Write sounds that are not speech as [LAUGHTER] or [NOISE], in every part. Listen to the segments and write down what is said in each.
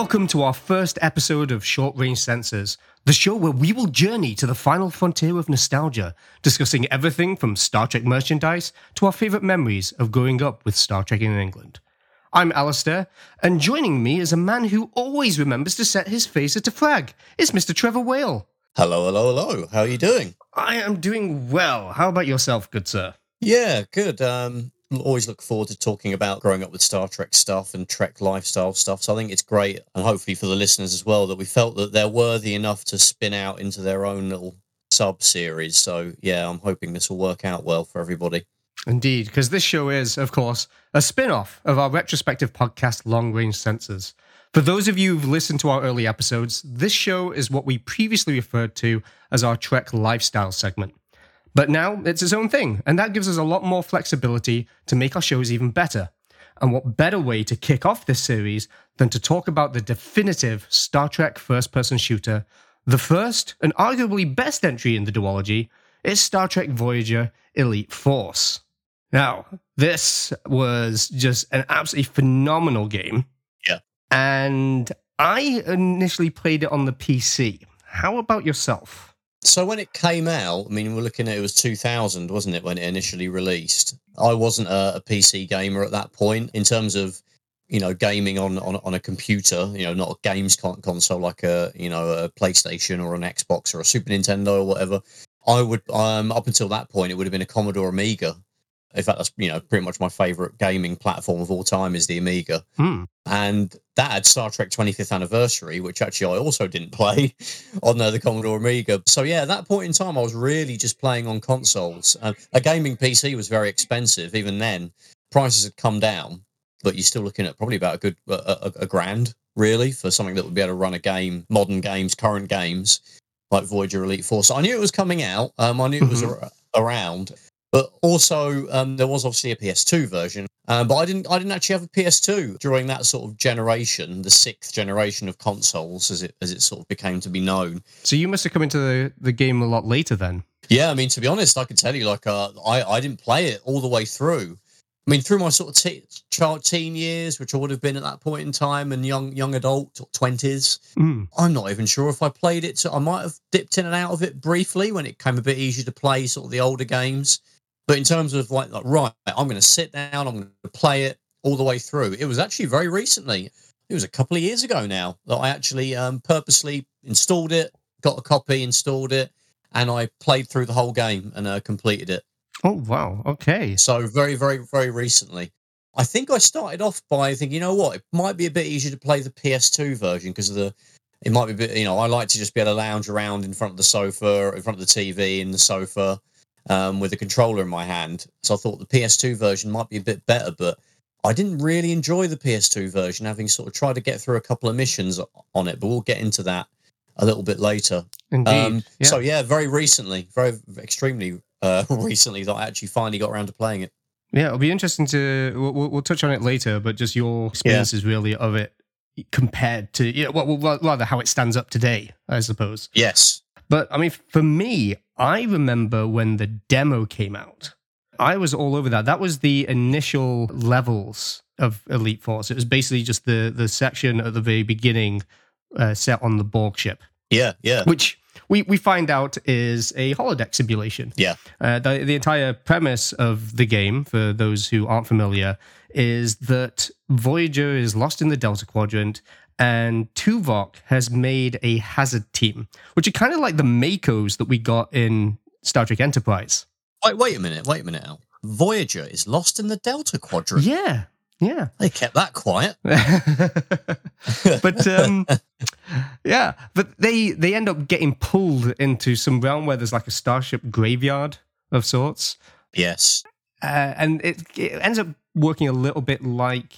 Welcome to our first episode of Short Range Sensors, the show where we will journey to the final frontier of nostalgia, discussing everything from Star Trek merchandise to our favourite memories of growing up with Star Trek in England. I'm Alastair, and joining me is a man who always remembers to set his phaser to frag. It's Mr. Trevor Whale. Hello, hello, hello. How are you doing? I am doing well. How about yourself, good sir? Yeah, good. Um, always look forward to talking about growing up with Star Trek stuff and Trek lifestyle stuff. So I think it's great, and hopefully for the listeners as well, that we felt that they're worthy enough to spin out into their own little sub series. So yeah, I'm hoping this will work out well for everybody. Indeed, because this show is, of course, a spin off of our retrospective podcast, Long Range Sensors. For those of you who've listened to our early episodes, this show is what we previously referred to as our Trek lifestyle segment. But now it's its own thing, and that gives us a lot more flexibility to make our shows even better. And what better way to kick off this series than to talk about the definitive Star Trek first person shooter? The first and arguably best entry in the duology is Star Trek Voyager Elite Force. Now, this was just an absolutely phenomenal game. Yeah. And I initially played it on the PC. How about yourself? So when it came out, I mean, we're looking at it was 2000, wasn't it, when it initially released? I wasn't a, a PC gamer at that point in terms of, you know, gaming on on, on a computer. You know, not a games con- console like a you know a PlayStation or an Xbox or a Super Nintendo or whatever. I would um up until that point, it would have been a Commodore Amiga in fact, that's you know pretty much my favorite gaming platform of all time is the Amiga, Hmm. and that had Star Trek 25th anniversary, which actually I also didn't [LAUGHS] play on uh, the Commodore Amiga. So yeah, at that point in time, I was really just playing on consoles. Uh, a gaming PC was very expensive even then. Prices had come down, but you're still looking at probably about a good a, a, a grand really for something that would be able to run a game, modern games, current games like Voyager Elite Force. So I knew it was coming out. Um, I knew it was Mhm. ar- around. But also, um, there was obviously a PS2 version, um, but I didn't. I didn't actually have a PS2 during that sort of generation, the sixth generation of consoles, as it as it sort of became to be known. So you must have come into the, the game a lot later then. Yeah, I mean, to be honest, I can tell you, like, uh, I I didn't play it all the way through. I mean, through my sort of te- child teen years, which I would have been at that point in time, and young young adult twenties, Mm. I'm not even sure if I played it. So I might have dipped in and out of it briefly when it came a bit easier to play sort of the older games. But in terms of like, like right, I'm going to sit down, I'm going to play it all the way through. It was actually very recently. It was a couple of years ago now that I actually um, purposely installed it, got a copy, installed it, and I played through the whole game and uh, completed it. Oh, wow. Okay. So very, very, very recently. I think I started off by thinking, you know what, it might be a bit easier to play the PS2 version because of the. It might be a bit, you know, I like to just be able to lounge around in front of the sofa, in front of the TV, in the sofa, um, with a controller in my hand. So I thought the PS2 version might be a bit better, but I didn't really enjoy the PS2 version, having sort of tried to get through a couple of missions on it. But we'll get into that a little bit later. Indeed. Um, yeah. So yeah, very recently, very extremely uh, [LAUGHS] recently, that I actually finally got around to playing it. yeah, it'll be interesting to. We'll, we'll- touch on it later, but just your experiences really of it compared to, you know, well, rather how it stands up today, I suppose. Yes. But I mean, for me, I remember when the demo came out, I was all over that. That was the initial levels of Elite Force. It was basically just the the section at the very beginning uh, set on the Borg ship, Yeah. Yeah. which we, we find out is a holodeck simulation. Yeah. Uh, the, the entire premise of the game, for those who aren't familiar, is that Voyager is lost in the Delta Quadrant and Tuvok has made a hazard team, which are kind of like the MACOs that we got in Star Trek Enterprise. Wait. Wait a minute. Wait a minute. Al. Voyager is lost in the Delta Quadrant. Yeah, yeah. They kept that quiet. [LAUGHS] but um, [LAUGHS] yeah, but they they end up getting pulled into some realm where there's like a starship graveyard of sorts. Yes. uh, and it, it ends up working a little bit like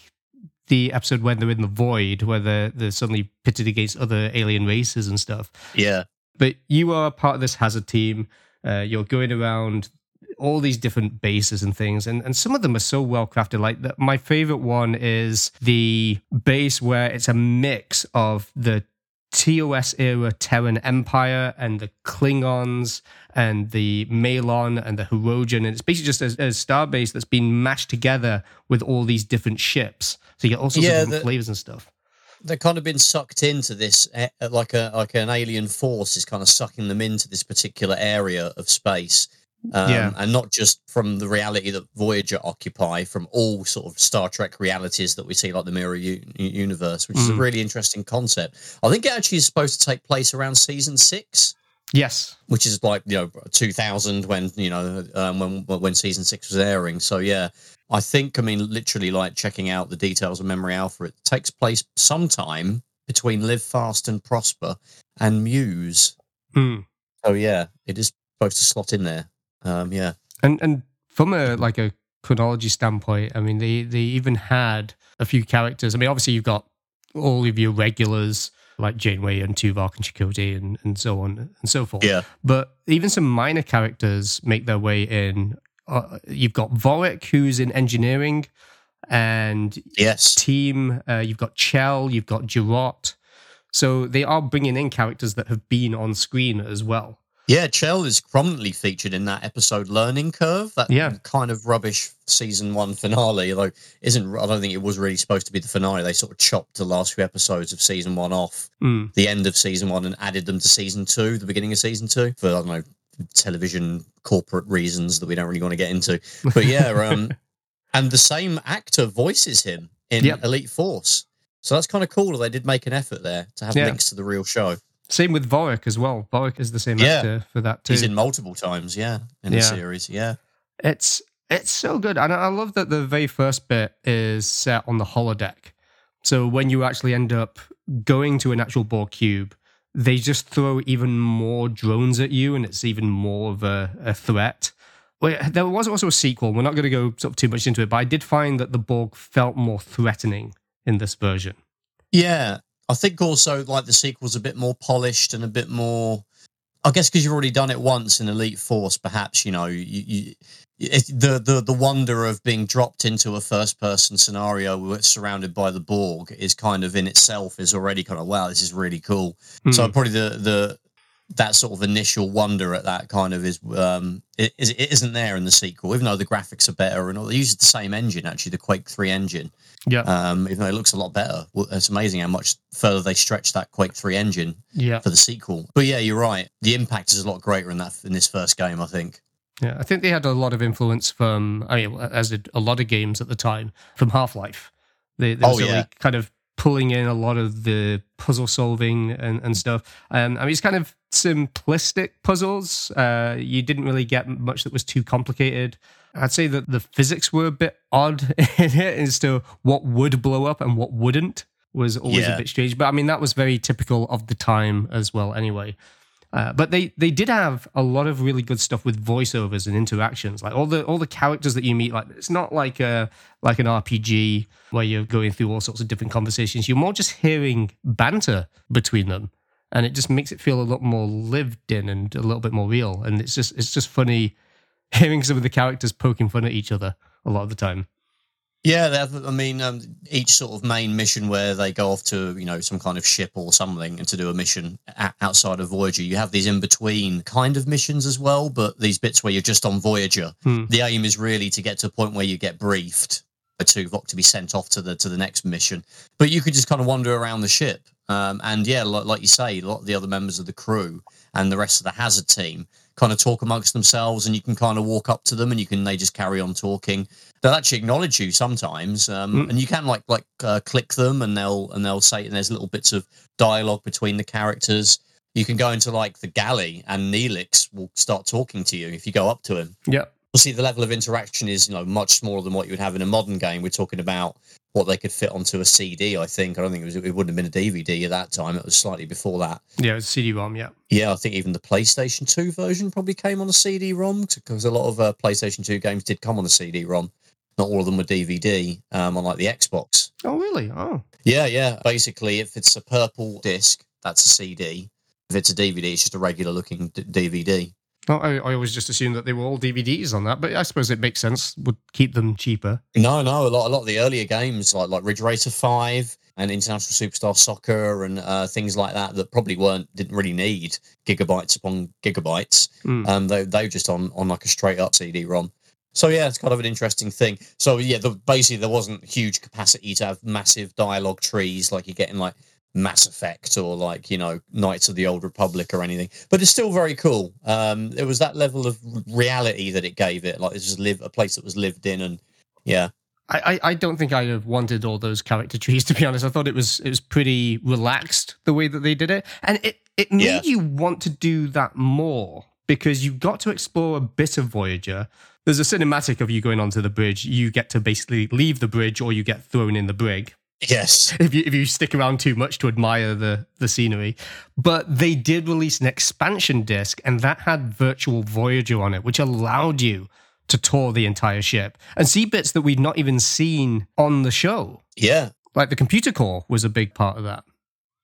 the episode when they're in the void, where they're, they're suddenly pitted against other alien races and stuff. Yeah. But you are part of this hazard team. Uh, you're going around all these different bases and things, and, and some of them are so well crafted. Like the, my favorite one is the base where it's a mix of the TOS era Terran Empire and the Klingons and the Malon and the Hirogen. And it's basically just a, a star base that's been mashed together with all these different ships. So you get all sorts Yeah, of different the- flavors and stuff. they've kind of been sucked into this, eh, like a like an alien force is kind of sucking them into this particular area of space. Um, Yeah. and not just from the reality that Voyager occupy, from all sort of Star Trek realities that we see, like the mirror u- universe, which is a Mm. really interesting concept. I think it actually is supposed to take place around season six Yes. which is like you know 2000 when you know um, when when season six was airing. So yeah, I think I mean literally like checking out the details of Memory Alpha. It takes place sometime between Live Fast and Prosper and Muse. So yeah, it is supposed to slot in there. Um, yeah, And and from a like a chronology standpoint, I mean they they even had a few characters. I mean, obviously you've got all of your regulars like Janeway and Tuvok and Chakotay and, and so on and so forth. yeah, But even some minor characters make their way in. Uh, you've got Vorik, who's in engineering, and yes, team. Uh, you've got Chell, you've got Girot. So they are bringing in characters that have been on screen as well. Yeah. Chell is prominently featured in that episode Learning Curve. That Yeah. kind of rubbish season one finale, although isn't. I don't think it was really supposed to be the finale. They sort of chopped the last few episodes of season one off. Mm. the end of season one and added them to season two, the beginning of season two, for I don't know television corporate reasons that we don't really want to get into. But yeah, [LAUGHS] um, and the same actor voices him in Yep. Elite Force, so that's kind of cool. They did make an effort there to have Yeah. links to the real show. Same with Vorik as well. Vorik is the same Yeah. actor for that too. He's in multiple times, yeah, in the series, yeah. It's it's so good, and I love that the very first bit is set on the holodeck. So when you actually end up going to an actual Borg cube, they just throw even more drones at you, and it's even more of a, a threat. Wait, there was also a sequel. We're not going to go sort of too much into it, but I did find that the Borg felt more threatening in this version. Yeah, I think also like the sequel's a bit more polished and a bit more. I guess because you've already done it once in Elite Force, perhaps you know you, you it, the the the wonder of being dropped into a first person scenario where it's surrounded by the Borg is kind of in itself is already kind of wow, this is really cool. So Hmm. probably the the that sort of initial wonder at that kind of is um it, it isn't there in the sequel, even though the graphics are better and all. They use the same engine actually, the Quake Three engine yeah, um, even though it looks a lot better. It's amazing how much further they stretch that Quake Three engine yeah. for the sequel. But yeah, you're right. The impact is a lot greater in that in this first game. I think. Yeah, I think they had a lot of influence from, I mean, as did a lot of games at the time, from Half Life. They, they Oh, were yeah. like kind of pulling in a lot of the puzzle solving and, and stuff. Um, I mean, it's kind of simplistic puzzles. Uh, you didn't really get much that was too complicated. I'd say that the physics were a bit odd [LAUGHS] in it as to what would blow up and what wouldn't was always Yeah. a bit strange. But I mean, that was very typical of the time as well, anyway. Uh, but they they did have a lot of really good stuff with voiceovers and interactions. Like all the all the characters that you meet, like it's not like a like an RPG where you're going through all sorts of different conversations. You're more just hearing banter between them, and it just makes it feel a lot more lived in and a little bit more real. And it's just it's just funny [LAUGHS] hearing some of the characters poking fun at each other a lot of the time. Yeah, they have, I mean, um, each sort of main mission where they go off to you know some kind of ship or something and to do a mission a- outside of Voyager. You have these in between kind of missions as well, but these bits where you're just on Voyager. Hmm. The aim is really to get to a point where you get briefed by Tuvok to be sent off to the to the next mission. But you could just kind of wander around the ship, um, and yeah, like, like you say, a lot of the other members of the crew and the rest of the Hazard team kind of talk amongst themselves, and you can kind of walk up to them, and you can they just carry on talking. They'll actually acknowledge you sometimes, um, Mm. and you can like like uh, click them, and they'll and they'll say, and there's little bits of dialogue between the characters. You can go into like the galley, and Neelix will start talking to you if you go up to him. Yeah, Well, see, the level of interaction is you know much smaller than what you would have in a modern game. We're talking about what they could fit onto a CD. I think I don't think it was. It wouldn't have been a DVD at that time. It was slightly before that. yeah, it's CD-ROM. Yeah, Yeah, I think even the PlayStation 2 version probably came on a CD-ROM because a lot of uh, PlayStation 2 games did come on a CD-ROM. Not all of them were DVD, um, unlike the Xbox. Oh, really? Oh, Yeah, yeah. Basically, if it's a purple disc, that's a CD. If it's a DVD, it's just a regular-looking d- DVD. I, I always just assumed that they were all DVDs on that, but I suppose it makes sense. Would keep them cheaper. No, no, a lot, a lot of the earlier games like like Ridge Racer Five and International Superstar Soccer and uh, things like that that probably weren't didn't really need gigabytes upon gigabytes. Mm. Um, they they were just on on like a straight up CD-ROM. So yeah, it's kind of an interesting thing. So yeah, the, basically there wasn't huge capacity to have massive dialogue trees like you get in like Mass Effect or like you know Knights of the Old Republic or anything. But it's still very cool. Um, it was that level of reality that it gave it, like it's just live a place that was lived in, and yeah. I, I don't think I'd have wanted all those character trees [LAUGHS] to be honest. I thought it was it was pretty relaxed the way that they did it, and it it made Yeah. you want to do that more because you got to explore a bit of Voyager. There's a cinematic of you going onto the bridge. You get to basically leave the bridge, or you get thrown in the brig Yes. if you if you stick around too much to admire the the scenery. But they did release an expansion disc, and that had virtual Voyager on it, which allowed you to tour the entire ship and see bits that we'd not even seen on the show. Yeah. Like the computer core was a big part of that.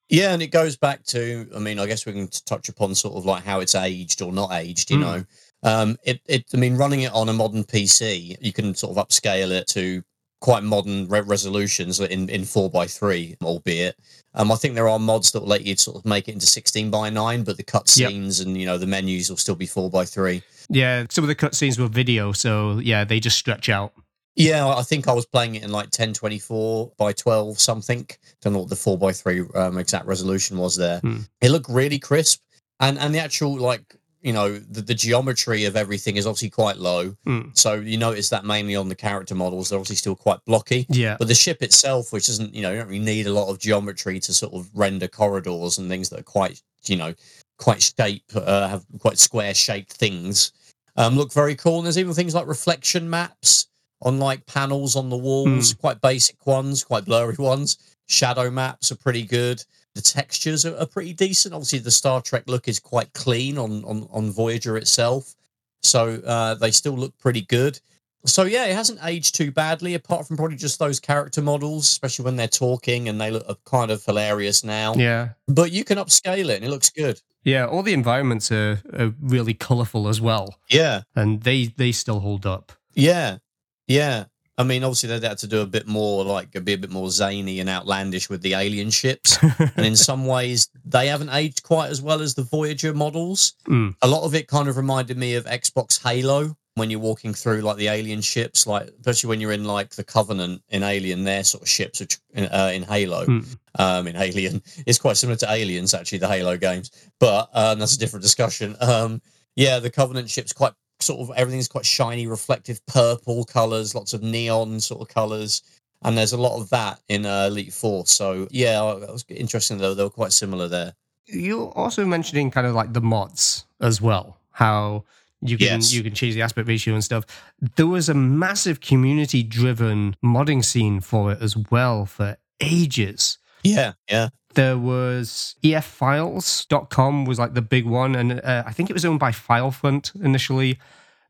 Yeah, and it goes back to, I mean, I guess we can touch upon sort of like how it's aged or not aged, you Mm. know. Um, it, it, I mean, running it on a modern PC, you can sort of upscale it to quite modern re- resolutions in, in 4x3, albeit. Um, I think there are mods that will let you sort of make it into 16 by 9, but the cutscenes and, you know, the menus will still be 4x3. Yeah, some of the cutscenes were video, so yeah, they just stretch out. Yeah, I think I was playing it in like 1024 by 12 something. Don't know what the 4x3 um, exact resolution was there. Hmm. It looked really crisp. And and the actual like, you know, the, the geometry of everything is obviously quite low. Hmm. So you notice that mainly on the character models, they're obviously still quite blocky. Yeah, But the ship itself, which isn't, you know, you don't really need a lot of geometry to sort of render corridors and things that are quite, you know, quite shape, uh, have quite square shaped things, um, look very cool. And there's even things like reflection maps on like panels on the walls, quite basic ones, quite blurry ones. Shadow maps are pretty good. The textures are, are pretty decent. Obviously, the Star Trek look is quite clean on on, on Voyager itself, so uh, they still look pretty good. So yeah, it hasn't aged too badly, apart from probably just those character models, especially when they're talking and they look kind of hilarious now. yeah, But you can upscale it and it looks good. yeah. All the environments are, are really colourful as well, Yeah, and they they still hold up. yeah, yeah. I mean, obviously they'd had to do a bit more, like be a bit more zany and outlandish with the alien ships, [LAUGHS] and in some ways they haven't aged quite as well as the Voyager models. Mm. A lot of it kind of reminded me of Xbox Halo when you're walking through like the alien ships, like especially when you're in like the Covenant in Alien, their sort of ships which, uh, in Halo. Mm. Um, in Alien, [LAUGHS] it's quite similar to Aliens actually, the Halo games, but um, that's a different discussion. Um, yeah, the Covenant ships quite sort of everything's quite shiny, reflective purple colors, lots of neon sort of colors. And there's a lot of that in uh, Elite Force. So yeah, it was interesting though. They were quite similar there. You're also mentioning kind of like the mods as well. How you can Yes. you can change the aspect ratio and stuff. There was a massive community driven modding scene for it as well for ages. Yeah, yeah, There was effiles.com was like the big one and uh, I think it was owned by Filefront initially.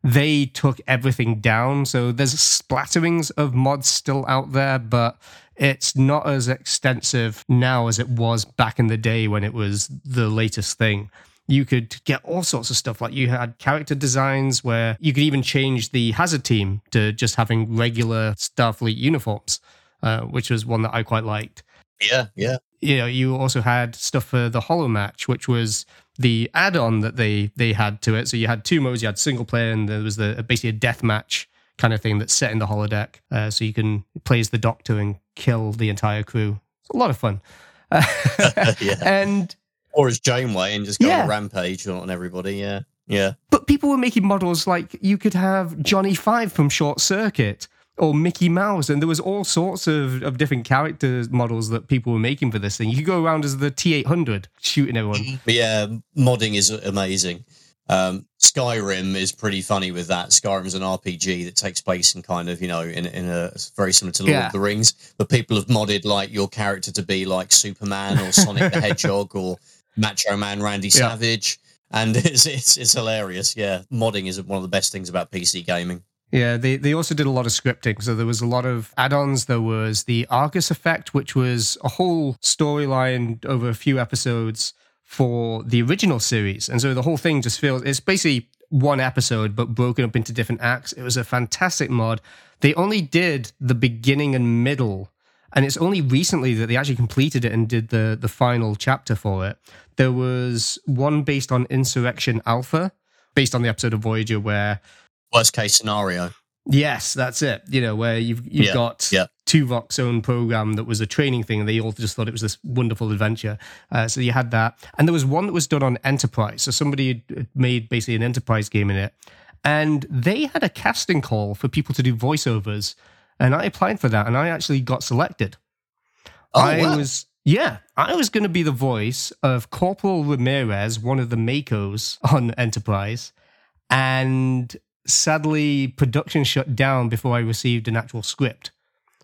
They took everything down, so there's splatterings of mods still out there, but it's not as extensive now as it was back in the day when it was the latest thing. You could get all sorts of stuff. Like you had character designs where you could even change the hazard team to just having regular Starfleet uniforms, uh, which was one that I quite liked yeah, yeah. you know, you also had stuff for the Holomatch, which was the add-on that they they had to it. So you had two modes. You had single player, and there was the basically a death match kind of thing that's set in the holodeck. Uh, so you can play as the Doctor and kill the entire crew. It's a lot of fun. [LAUGHS] [LAUGHS] Yeah. And Or as Janeway and just go on a rampage on everybody. Yeah, yeah, but people were making models like you could have Johnny Five from Short Circuit or Mickey Mouse, and there was all sorts of, of different character models that people were making for this thing. You could go around as the T eight hundred shooting everyone. but yeah. Modding is amazing. Um, Skyrim is pretty funny with that. Skyrim is an RPG that takes place in kind of you know in in a very similar to Lord Yeah. of the Rings, but people have modded like your character to be like Superman or Sonic the [LAUGHS] Hedgehog or Macho Man Randy Yeah. Savage, and [LAUGHS] it's it's it's hilarious. Yeah, modding is one of the best things about PC gaming. Yeah, they, they also did a lot of scripting. So there was a lot of add ons. There was the Argus effect, which was a whole storyline over a few episodes for the original series. And so the whole thing just feels it's basically one episode, but broken up into different acts. It was a fantastic mod. They only did the beginning and middle. And it's only recently that they actually completed it and did the, the final chapter for it. There was one based on Insurrection Alpha, based on the episode of Voyager where Worst case scenario. Yes, that's it. You know, where you've you've Yeah, got yeah. Tuvok's own program that was a training thing, and they all just thought it was this wonderful adventure. Uh, so you had that, and there was one that was done on Enterprise. So somebody had made basically an Enterprise game in it, and they had a casting call for people to do voiceovers, and I applied for that, and I actually got selected. Oh, I wow. was yeah, I was going to be the voice of Corporal Ramirez, one of the MACOs on Enterprise, and sadly, production shut down before I received an actual script.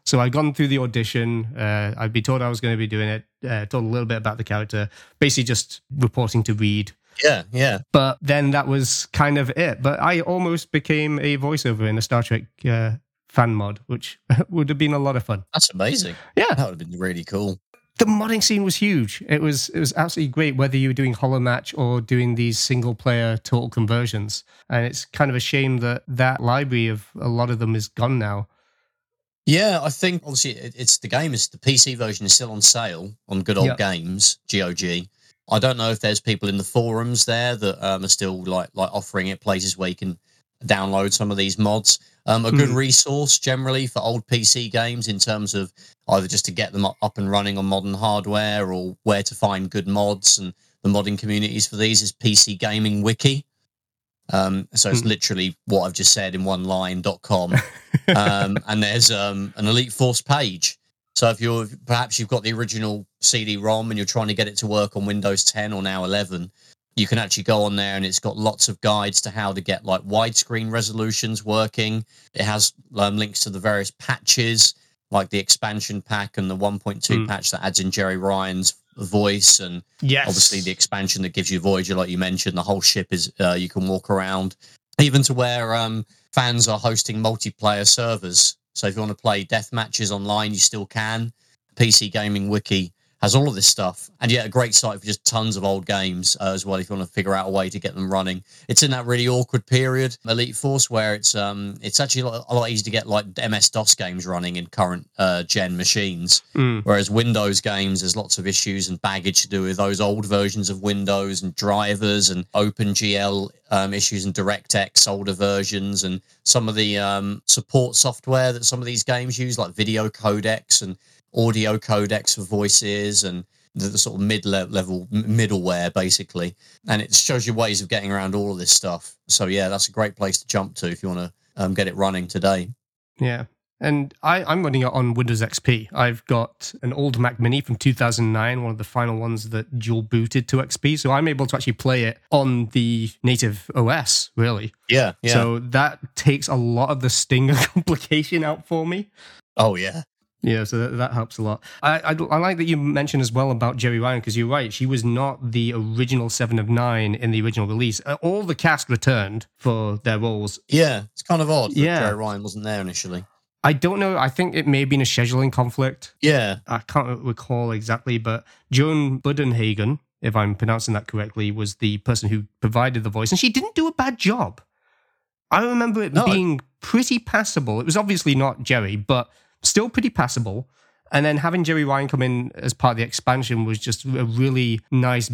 So I'd gone through the audition. Uh, I'd been told I was going to be doing it. Uh, told a little bit about the character, basically just reporting to Reed. Yeah, yeah. But then that was kind of it. But I almost became a voiceover in a Star Trek uh, fan mod, which [LAUGHS] would have been a lot of fun. That's amazing. Yeah, That would have been really cool. The modding scene was huge. It was it was absolutely great, whether you were doing Holomatch or doing these single player total conversions. And it's kind of a shame that that library of a lot of them is gone now. Yeah, I think obviously it's the game is the PC version is still on sale on Good Old Yep. Games GOG. I don't know if there's people in the forums there that um, are still like like offering it places where you can download some of these mods. Um, a good Mhm. resource generally for old PC games in terms of either just to get them up and running on modern hardware or where to find good mods and the modding communities for these is PC Gaming Wiki. Um, so it's Hmm. literally what I've just said in one line.com [LAUGHS] um, and there's um, an Elite Force page. So if you're perhaps you've got the original CD-ROM and you're trying to get it to work on Windows 10 or now 11, you can actually go on there and it's got lots of guides to how to get like widescreen resolutions working. It has um, links to the various patches, like the expansion pack and the 1.2 Mm. patch that adds in Jeri Ryan's voice and yes. obviously the expansion that gives you Voyager, like you mentioned, the whole ship is uh, you can walk around, even to where um, fans are hosting multiplayer servers. So if you want to play death matches online, you still can. PC Gaming Wiki has all of this stuff, and yet a great site for just tons of old games uh, as well. If you want to figure out a way to get them running, it's in that really awkward period, Elite Force, where it's um it's actually a lot, a lot easier to get like MS DOS games running in current uh, gen machines. Mm. Whereas Windows games, there's lots of issues and baggage to do with those old versions of Windows and drivers and OpenGL um, issues and DirectX older versions and some of the um, support software that some of these games use, like video codecs and audio codecs for voices and the, the sort of mid level middleware, basically. And it shows you ways of getting around all of this stuff. So yeah, that's a great place to jump to if you want to um, get it running today. Yeah. And I, I'm running it on Windows XP. I've got an old Mac Mini from 2009, one of the final ones that dual booted to XP. So I'm able to actually play it on the native OS, really. Yeah, yeah. So that takes a lot of the sting and [LAUGHS] complication out for me. oh yeah. Yeah, so that, that helps a lot. I, I, I like that you mentioned as well about Jeri Ryan because you're right. She was not the original Seven of Nine in the original release. Uh, All the cast returned for their roles. Yeah, it's kind of odd that Yeah. Jeri Ryan wasn't there initially. I don't know. I think it may have been a scheduling conflict. Yeah, I can't recall exactly, but Joan Budenhagen, if I'm pronouncing that correctly, was the person who provided the voice, and she didn't do a bad job. I remember it No. being pretty passable. It was obviously not Jeri, but still pretty passable. And then having Jeri Ryan come in as part of the expansion was just a really nice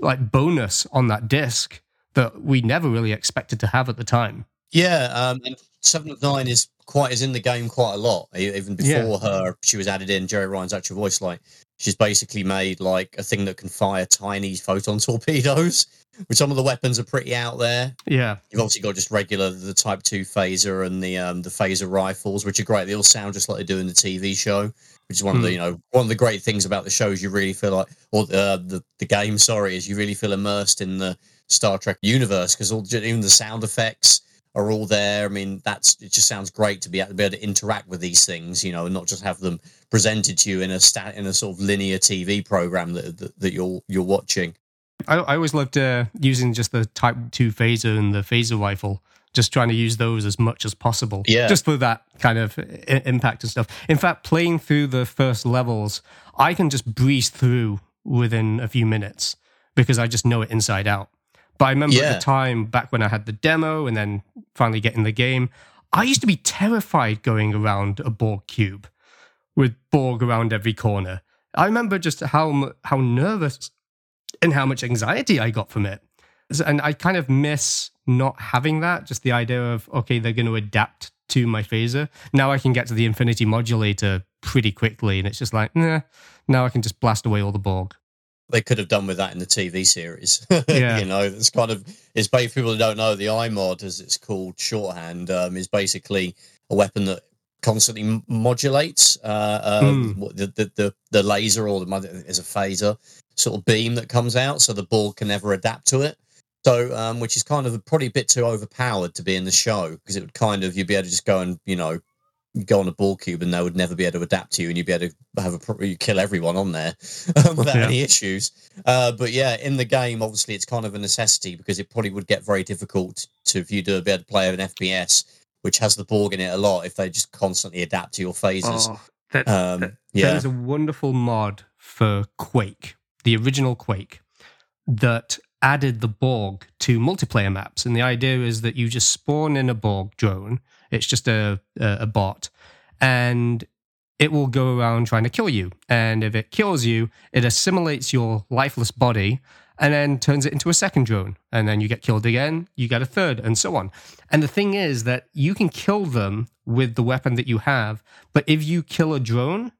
like bonus on that disc that we never really expected to have at the time. yeah. Um, and Seven of Nine is quite is in the game quite a lot. Even Yeah. before her, she was added in. Jeri Ryan's actual voice, like she's basically made like a thing that can fire tiny photon torpedoes. Which some of the weapons are pretty out there. Yeah. You've obviously got just regular the Type Two phaser and the um, the phaser rifles, which are great. They all sound just like they do in the TV show, which is one of the Hmm. you know one of the great things about the shows. You really feel like, or uh, the the game, sorry, is you really feel immersed in the Star Trek universe because all even the sound effects are all there. I mean, that's it. Just sounds great to be able to, be able to interact with these things, you know, and not just have them presented to you in a stat in a sort of linear TV program that that, that you're you're watching. I, I always loved uh, using just the Type 2 phaser and the phaser rifle, just trying to use those as much as possible. Yeah. Just for that kind of I- impact and stuff. In fact, playing through the first levels, I can just breeze through within a few minutes because I just know it inside out. But I remember at the time, back when I had the demo and then finally getting the game, I used to be terrified going around a Borg cube with Borg around every corner. I remember just how how nervous and how much anxiety I got from it. And I kind of miss not having that, just the idea of, okay, they're going to adapt to my phaser. Now I can get to the infinity modulator pretty quickly, and it's just like, nah, now I can just blast away all the Borg. They could have done with that in the TV series. [LAUGHS] Yeah. you know, it's kind of it's basically people who don't know the iMod, as it's called shorthand, um, is basically a weapon that constantly modulates uh, um, what the, the the the laser or the is a phaser sort of beam that comes out, so the Borg can never adapt to it. So, um, which is kind of a probably a bit too overpowered to be in the show because it would kind of you'd be able to just go and you know go on a Borg cube and they would never be able to adapt to you and you'd be able to have a you kill everyone on there [LAUGHS] um, without Yeah. any issues. Uh, but yeah, in the game, obviously, it's kind of a necessity because it probably would get very difficult to if you do be able to play an FPS which has the Borg in it a lot if they just constantly adapt to your phases. Oh, that, um, that- yeah, There's a wonderful mod for Quake, the original Quake, that added the Borg to multiplayer maps. And the idea is that you just spawn in a Borg drone. It's just a, a, a bot. And it will go around trying to kill you. And if it kills you, it assimilates your lifeless body and then turns it into a second drone. And then you get killed again, you get a third, and so on. And the thing is that you can kill them with the weapon that you have, but if you kill a drone,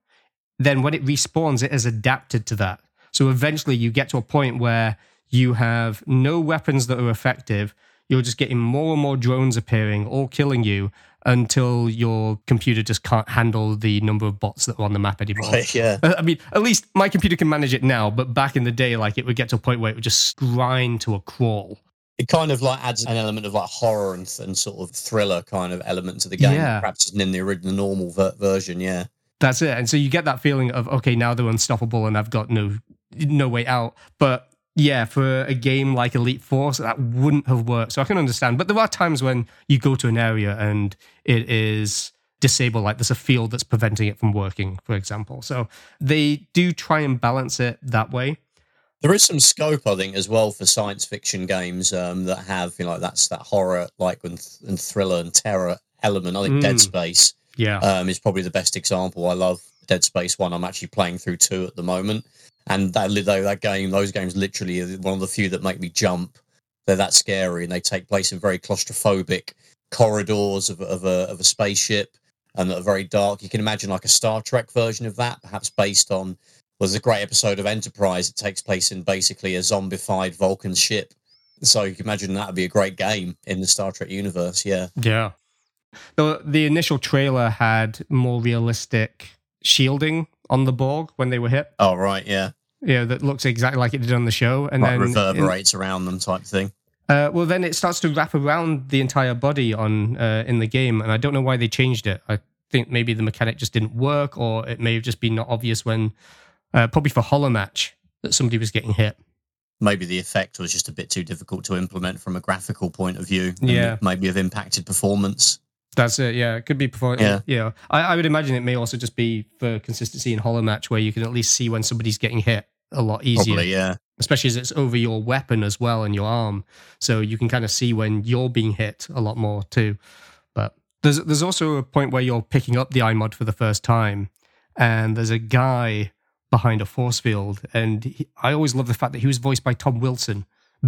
then when it respawns, it has adapted to that. So eventually you get to a point where you have no weapons that are effective. You're just getting more and more drones appearing, all killing you until your computer just can't handle the number of bots that are on the map anymore. Right, yeah. Uh, I mean, at least my computer can manage it now, but back in the day, like it would get to a point where it would just grind to a crawl. It kind of like adds an element of like horror and, and sort of thriller kind of element to the game. Yeah. Perhaps isn't in the original normal ver- version. Yeah. That's it. And so you get that feeling of okay, now they're unstoppable and I've got no no way out. But yeah, for a game like Elite Force, that wouldn't have worked. So I can understand. But there are times when you go to an area and it is disabled, like there's a field that's preventing it from working, for example. So they do try and balance it that way. There is some scope, I think, as well for science fiction games um, that have, you know, that's that horror, like and, and thriller and terror element. I think Dead Mm. Space Yeah. um, is probably the best example. I love Dead Space One. I'm actually playing through two at the moment, and that that game, those games, literally are one of the few that make me jump. They're that scary, and they take place in very claustrophobic corridors of, of a of a spaceship, and that are very dark. You can imagine like a Star Trek version of that, perhaps based on. Well, there's a great episode of Enterprise that takes place in basically a zombified Vulcan ship. So you can imagine that would be a great game in the Star Trek universe. Yeah. Yeah. The the initial trailer had more realistic shielding on the Borg when they were hit. Oh right. Yeah. Yeah, that looks exactly like it did on the show. And like then reverberates around them type thing. Uh, well, then it starts to wrap around the entire body on uh, in the game, and I don't know why they changed it. I think maybe the mechanic just didn't work, or it may have just been not obvious when, uh, probably for Holomatch, that somebody was getting hit. Maybe the effect was just a bit too difficult to implement from a graphical point of view. and Yeah. Maybe have impacted performance. That's it. Yeah, it could be before. Yeah. Yeah, I, I would imagine it may also just be for consistency in Holomatch, where you can at least see when somebody's getting hit a lot easier. Probably, yeah. especially as it's over your weapon as well and your arm, so you can kind of see when you're being hit a lot more too. But there's there's also a point where you're picking up the iMod for the first time, and there's a guy behind a force field, and he, I always love the fact that he was voiced by Tom Wilson,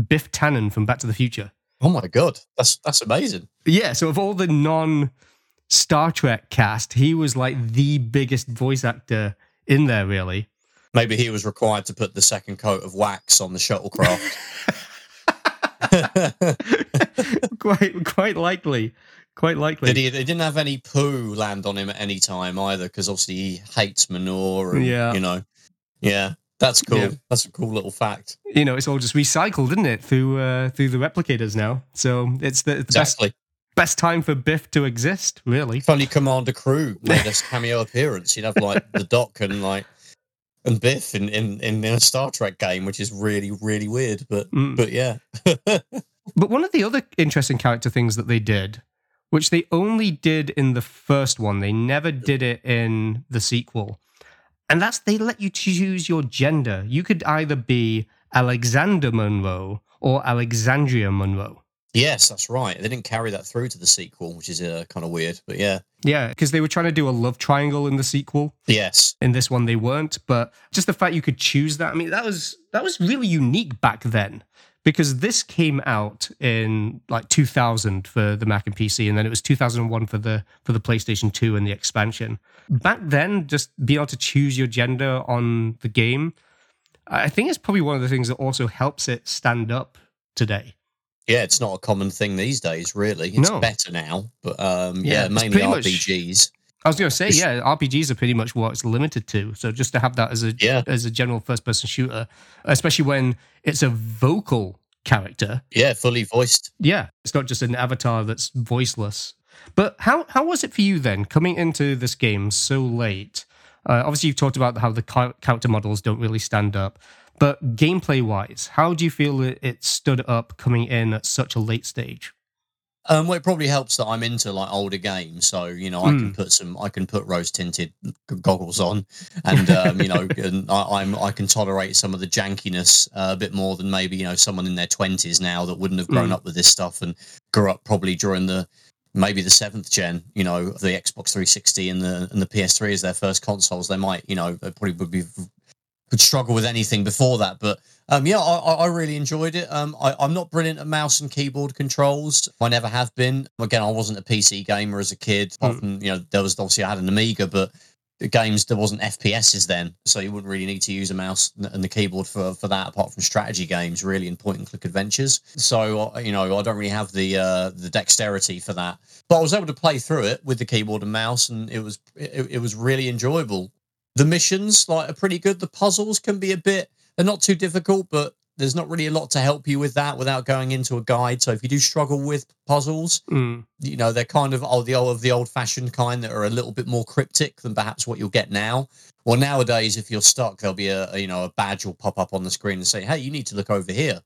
Biff Tannen from Back to the Future. Oh my god, that's that's amazing. Yeah, so of all the non Star Trek cast, he was like the biggest voice actor in there, really. Maybe he was required to put the second coat of wax on the shuttlecraft. [LAUGHS] [LAUGHS] quite quite likely. Quite likely. Did he? He didn't have any poo land on him at any time either, because obviously he hates manure. And, Yeah. you know, yeah, that's cool. Yeah. That's a cool little fact. you know, it's all just recycled, isn't it, through uh, through the replicators now? So it's the, it's the best Exactly. best time for Biff to exist, really. If only Commander Kruge made a cameo appearance, you'd have like the Doc and like and Biff in, in, in a Star Trek game, which is really really weird. But Mm. but yeah, [LAUGHS] But one of the other interesting character things that they did, which they only did in the first one, they never did it in the sequel, and that's they let you choose your gender. You could either be Alexander Munro or Alexandria Munro. yes, that's right. They didn't carry that through to the sequel, which is uh, kind of weird. But yeah, Yeah, because they were trying to do a love triangle in the sequel. yes, in this one they weren't but just the fact you could choose that i mean that was that was really unique back then because this came out in like 2000 for the Mac and PC, and then it was 2001 for the for the PlayStation 2 and the expansion. Back then, just being able to choose your gender on the game, I think it's probably one of the things that also helps it stand up today. Yeah, it's not a common thing these days, really. It's No. better now, but um, Yeah, yeah, mainly pretty much- RPGs. I was going to say, It's- yeah, RPGs are pretty much what it's limited to. So just to have that as a Yeah. as a general first person shooter, especially when it's a vocal character, Yeah, fully voiced. yeah, it's not just an avatar that's voiceless. But how how was it for you then coming into this game so late? Uh, obviously, you've talked about how the character models don't really stand up, but gameplay wise, how do you feel it, it stood up coming in at such a late stage? Um, well, it probably helps that I'm into like older games, so you know I Hmm. can put some, I can put rose tinted goggles on, and um, you know, [LAUGHS] and I, I'm I can tolerate some of the jankiness uh, a bit more than maybe you know someone in their twenties now that wouldn't have grown Hmm. up with this stuff and grew up probably during the maybe the seventh gen, you know, the Xbox 360 and the and the PS3 as their first consoles. They might, you know, they probably would be would struggle with anything before that. But um, yeah, I, I really enjoyed it. Um, I, I'm not brilliant at mouse and keyboard controls. I never have been. Again, I wasn't a PC gamer as a kid. Apart Mm. from you know, there was obviously I had an Amiga, but the games there wasn't FPSs then, so you wouldn't really need to use a mouse and the keyboard for for that. Apart from strategy games, really, and point and click adventures. So uh, you know, I don't really have the uh, the dexterity for that. But I was able to play through it with the keyboard and mouse, and it was it, it was really enjoyable. The missions like are pretty good. The puzzles can be a bit they're not too difficult, but there's not really a lot to help you with that without going into a guide. So if you do struggle with puzzles, Mm, you know they're kind of oh, the old of the old fashioned kind that are a little bit more cryptic than perhaps what you'll get now. Well, nowadays, if you're stuck, there'll be a, a, you know a badge will pop up on the screen and say, "Hey, you need to look over here."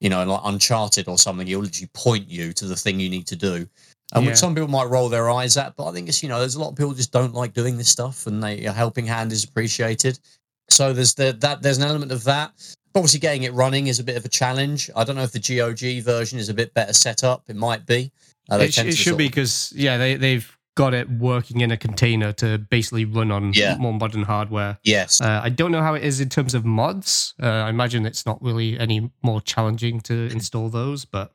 You know, like Uncharted or something, it'll literally point you to the thing you need to do. And Yeah. which some people might roll their eyes at, but I think it's you know there's a lot of people just don't like doing this stuff, and they a helping hand is appreciated. So there's the, that there's an element of that. Obviously, getting it running is a bit of a challenge. I don't know if the GOG version is a bit better set up. It might be. Uh, it, sh- it should be because yeah, they they've got it working in a container to basically run on Yeah. more modern hardware. Yes. Uh, I don't know how it is in terms of mods. Uh, I imagine it's not really any more challenging to install those, but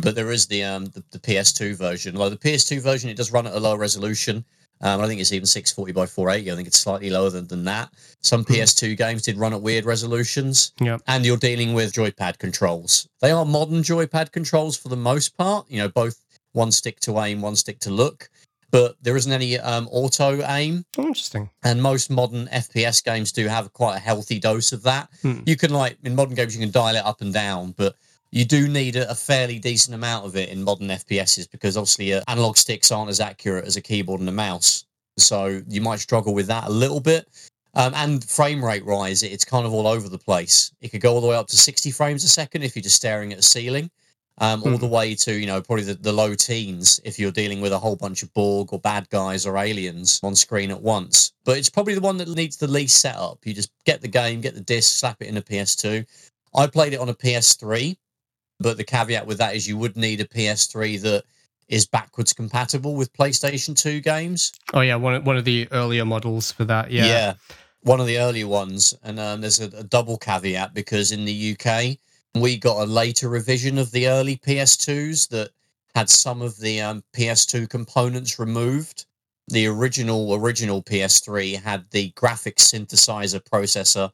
but there is the um the, the PS2 version. Like the PS2 version, it does run at a lower resolution. Um, I think it's even 640 by 480. I think it's slightly lower than, than that. Some Hmm. PS2 games did run at weird resolutions. yeah, And you're dealing with joypad controls. They are modern joypad controls for the most part. You know, both one stick to aim, one stick to look. But there isn't any um, auto aim. oh, interesting. And most modern FPS games do have quite a healthy dose of that. Hmm. You can like in modern games you can dial it up and down, but you do need a, a fairly decent amount of it in modern FPSs because obviously uh, analog sticks aren't as accurate as a keyboard and a mouse. So you might struggle with that a little bit. Um, and frame rate rise, it's kind of all over the place. It could go all the way up to 60 frames a second if you're just staring at a ceiling, um, all Hmm. the way to, you know, probably the, the low teens if you're dealing with a whole bunch of Borg or bad guys or aliens on screen at once. But it's probably the one that needs the least setup. You just get the game, get the disc, slap it in a PS2. I played it on a PS3, but the caveat with that is you would need a PS3 that is backwards compatible with PlayStation 2 games. Oh yeah, one of- one of the earlier models for that. Yeah, one of the earlier ones. And um, there's a, a double caveat because in the UK, we got a later revision of the early PS2s that had some of the um, PS2 components removed. The original original PS3 had the graphics synthesizer processor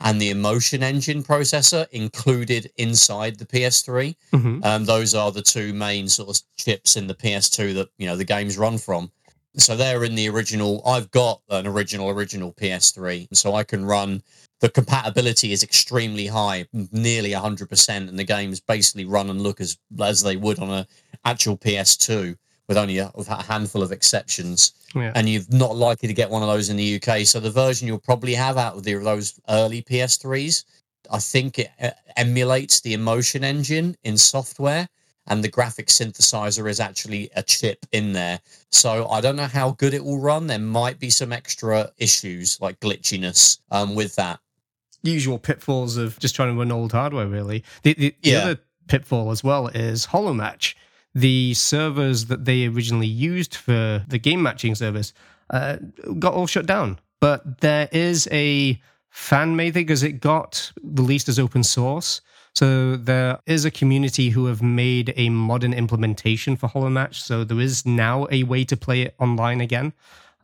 and the emotion engine processor included inside the PS3. Mhm. Um, those are the two main sort of chips in the PS2 that you know the games run from. So they're in the original. I've got an original original PS3, so I can run. The compatibility is extremely high, nearly hundred percent, and the games basically run and look as as they would on a actual PS2, with only a, with a handful of exceptions. yeah. And you're not likely to get one of those in the UK. So the version you'll probably have out of the, those early PS3s, I think it uh, emulates the emotion engine in software, and the graphic synthesizer is actually a chip in there. So I don't know how good it will run. There might be some extra issues like glitchiness um, with that. usual pitfalls of just trying to run old hardware. Really, the the, the Yeah. other pitfall as well is Holomatch. The servers that they originally used for the game matching service uh, got all shut down. But there is a fan made thing because it got released as open source. So there is a community who have made a modern implementation for Holomatch. So there is now a way to play it online again.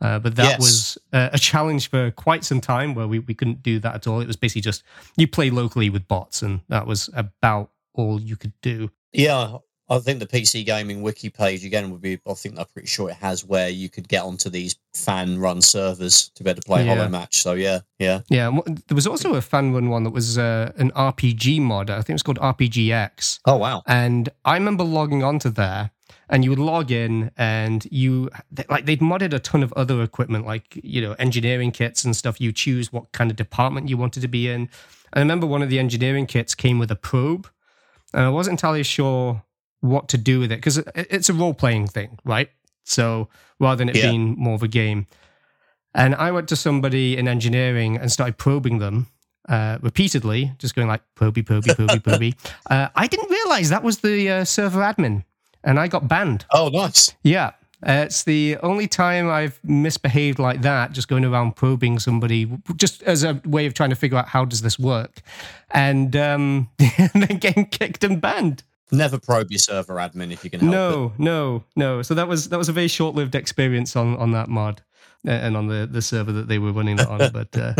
Uh, but that Yes. was uh, a challenge for quite some time where we, we couldn't do that at all. It was basically just you play locally with bots, and that was about all you could do. Yeah, I think the PC gaming wiki page again would be. I think I'm pretty sure it has where you could get onto these fan-run servers to be able to play Yeah. Holomatch. So yeah, yeah, Yeah, there was also a fan run one that was uh, an RPG mod. I think it was called RPGX. Oh wow, And I remember logging onto there, and you would log in, and you like they'd modded a ton of other equipment, like you know engineering kits and stuff. You choose what kind of department you wanted to be in. And I remember one of the engineering kits came with a probe, and I wasn't entirely sure what to do with it because it's a role playing thing, right? So rather than it Yeah. being more of a game. And I went to somebody in engineering and started probing them uh, repeatedly, just going like probey, probey, probey, [LAUGHS] probey. Uh, I didn't realize that was the uh, server admin, and I got banned. oh nice. Yeah. Uh, it's the only time I've misbehaved like that, just going around probing somebody, just as a way of trying to figure out how does this work, and, um, [LAUGHS] and then getting kicked and banned. Never probe your server admin if you can help it. No, no, no. So that was that was a very short lived experience on on that mod uh, and on the the server that they were running it on. [LAUGHS] but uh,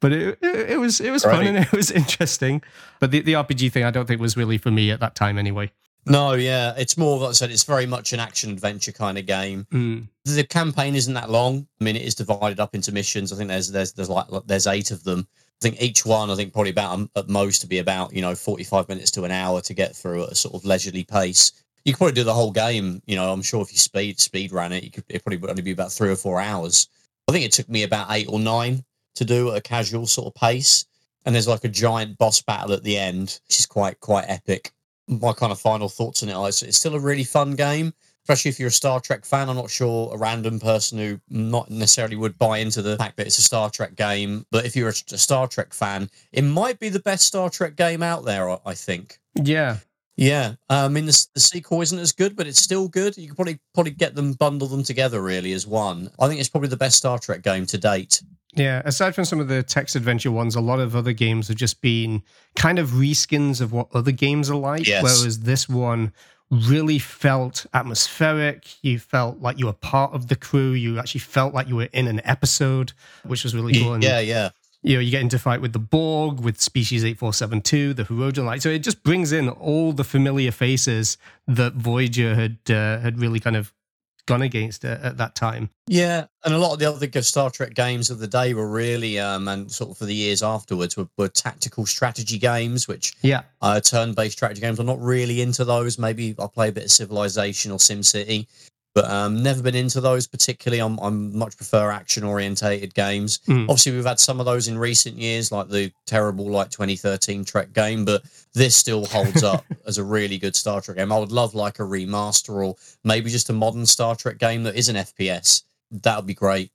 but it, it it was it was fun and [LAUGHS] it was interesting. But the the RPG thing, I don't think was really for me at that time anyway. No, yeah, it's more like I said. It's very much an action adventure kind of game. Mm. The campaign isn't that long. I mean, it is divided up into missions. I think there's there's there's like there's eight of them. I think each one, I think probably about um, at most to be about you know 45 minutes to an hour to get through at a sort of leisurely pace. You could probably do the whole game. You know, I'm sure if you speed speed ran it, you could it probably would only be about three or four hours. I think it took me about eight or nine to do at a casual sort of pace. And there's like a giant boss battle at the end, which is quite quite epic. My kind of final thoughts on it it's, it's still a really fun game, especially if you're a Star Trek fan. I'm not sure a random person who not necessarily would buy into the fact that it's a Star Trek game, but if you're a, Star Trek fan, it might be the best Star Trek game out there. I- think. Yeah, Yeah, I mean the, the sequel isn't as good, but it's still good. You could probably probably get them bundle them together really as one. I think it's probably the best Star Trek game to date. yeah. Aside from some of the text adventure ones, a lot of other games have just been kind of reskins of what other games are like. Yes. Whereas this one really felt atmospheric. You felt like you were part of the crew. You actually felt like you were in an episode, which was really cool. And Yeah, yeah. you know, you get into fight with the Borg, with Species 8472, the Hirogen Light. So it just brings in all the familiar faces that Voyager had uh, had really kind of gone against at, at that time. Yeah, and a lot of the other good Star Trek games of the day were really, um, and sort of for the years afterwards, were, were tactical strategy games, which Yeah. uh, turn-based strategy games. I'm not really into those. Maybe I'll play a bit of Civilization or SimCity, but um, never been into those particularly. I'm, I'm much prefer action-orientated games. Mm. Obviously, we've had some of those in recent years, like the terrible like 2013 Trek game, but this still holds up [LAUGHS] as a really good Star Trek game. I would love like a remaster or maybe just a modern Star Trek game that is an FPS. That would be great.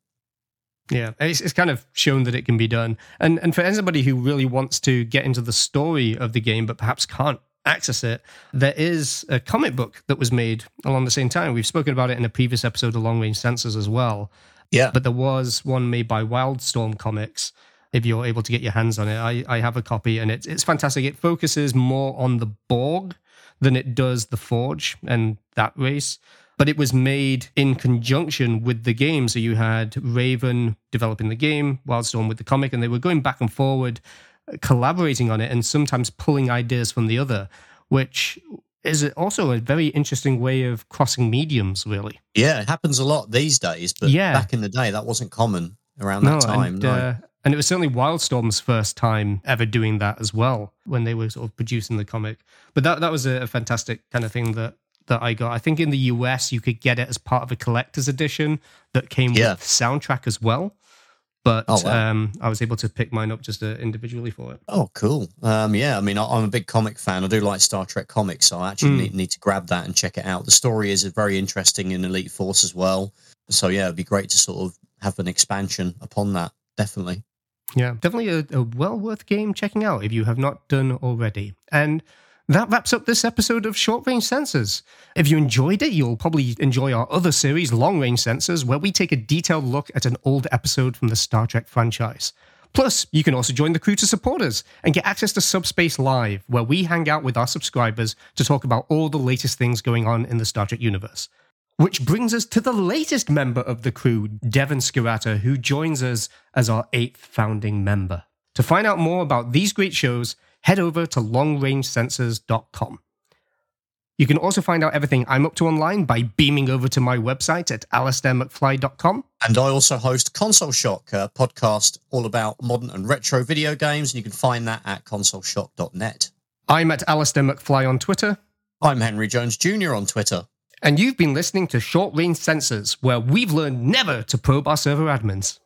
Yeah, it's, it's kind of shown that it can be done. And and for anybody who really wants to get into the story of the game but perhaps can't access it, there is a comic book that was made along the same time. We've spoken about it in a previous episode of Long Range Sensors as well. Yeah. But there was one made by Wildstorm Comics. If you're able to get your hands on it, I, I have a copy and it's it's fantastic. It focuses more on the Borg than it does the Forge and that race but it was made in conjunction with the game. So you had Raven developing the game, Wildstorm with the comic, and they were going back and forward, collaborating on it, and sometimes pulling ideas from the other, which is also a very interesting way of crossing mediums, really. Yeah, it happens a lot these days, but Yeah. back in the day, that wasn't common around that time. and, no. uh, and it was certainly Wildstorm's first time ever doing that as well when they were sort of producing the comic. But that that was a, a fantastic kind of thing that that I got. I think in the US you could get it as part of a collector's edition that came Yeah. with soundtrack as well. But Oh, wow. um, I was able to pick mine up just uh, individually for it. Oh, cool. Um, yeah, I mean, I, I'm a big comic fan. I do like Star Trek comics, so I actually Mm. need, need to grab that and check it out. The story is very interesting in Elite Force as well. So, yeah, it'd be great to sort of have an expansion upon that. Definitely. Yeah, definitely a, a well worth game checking out if you have not done already. And that wraps up this episode of Short Range Sensors. If you enjoyed it, you'll probably enjoy our other series, Long Range Sensors, where we take a detailed look at an old episode from the Star Trek franchise. Plus, you can also join the crew to support us and get access to Subspace Live, where we hang out with our subscribers to talk about all the latest things going on in the Star Trek universe. Which brings us to the latest member of the crew, Devon Skirata, who joins us as our eighth founding member. To find out more about these great shows, head over to longrangesensors.com. You can also find out everything I'm up to online by beaming over to my website at alastairmcfly.com. And I also host Console Shock, a podcast all about modern and retro video games, and you can find that at consoleshock.net. I'm at Alastair McFly on Twitter. I'm Henry Jones Jr. on Twitter. And you've been listening to Short Range Sensors, where we've learned never to probe our server admins.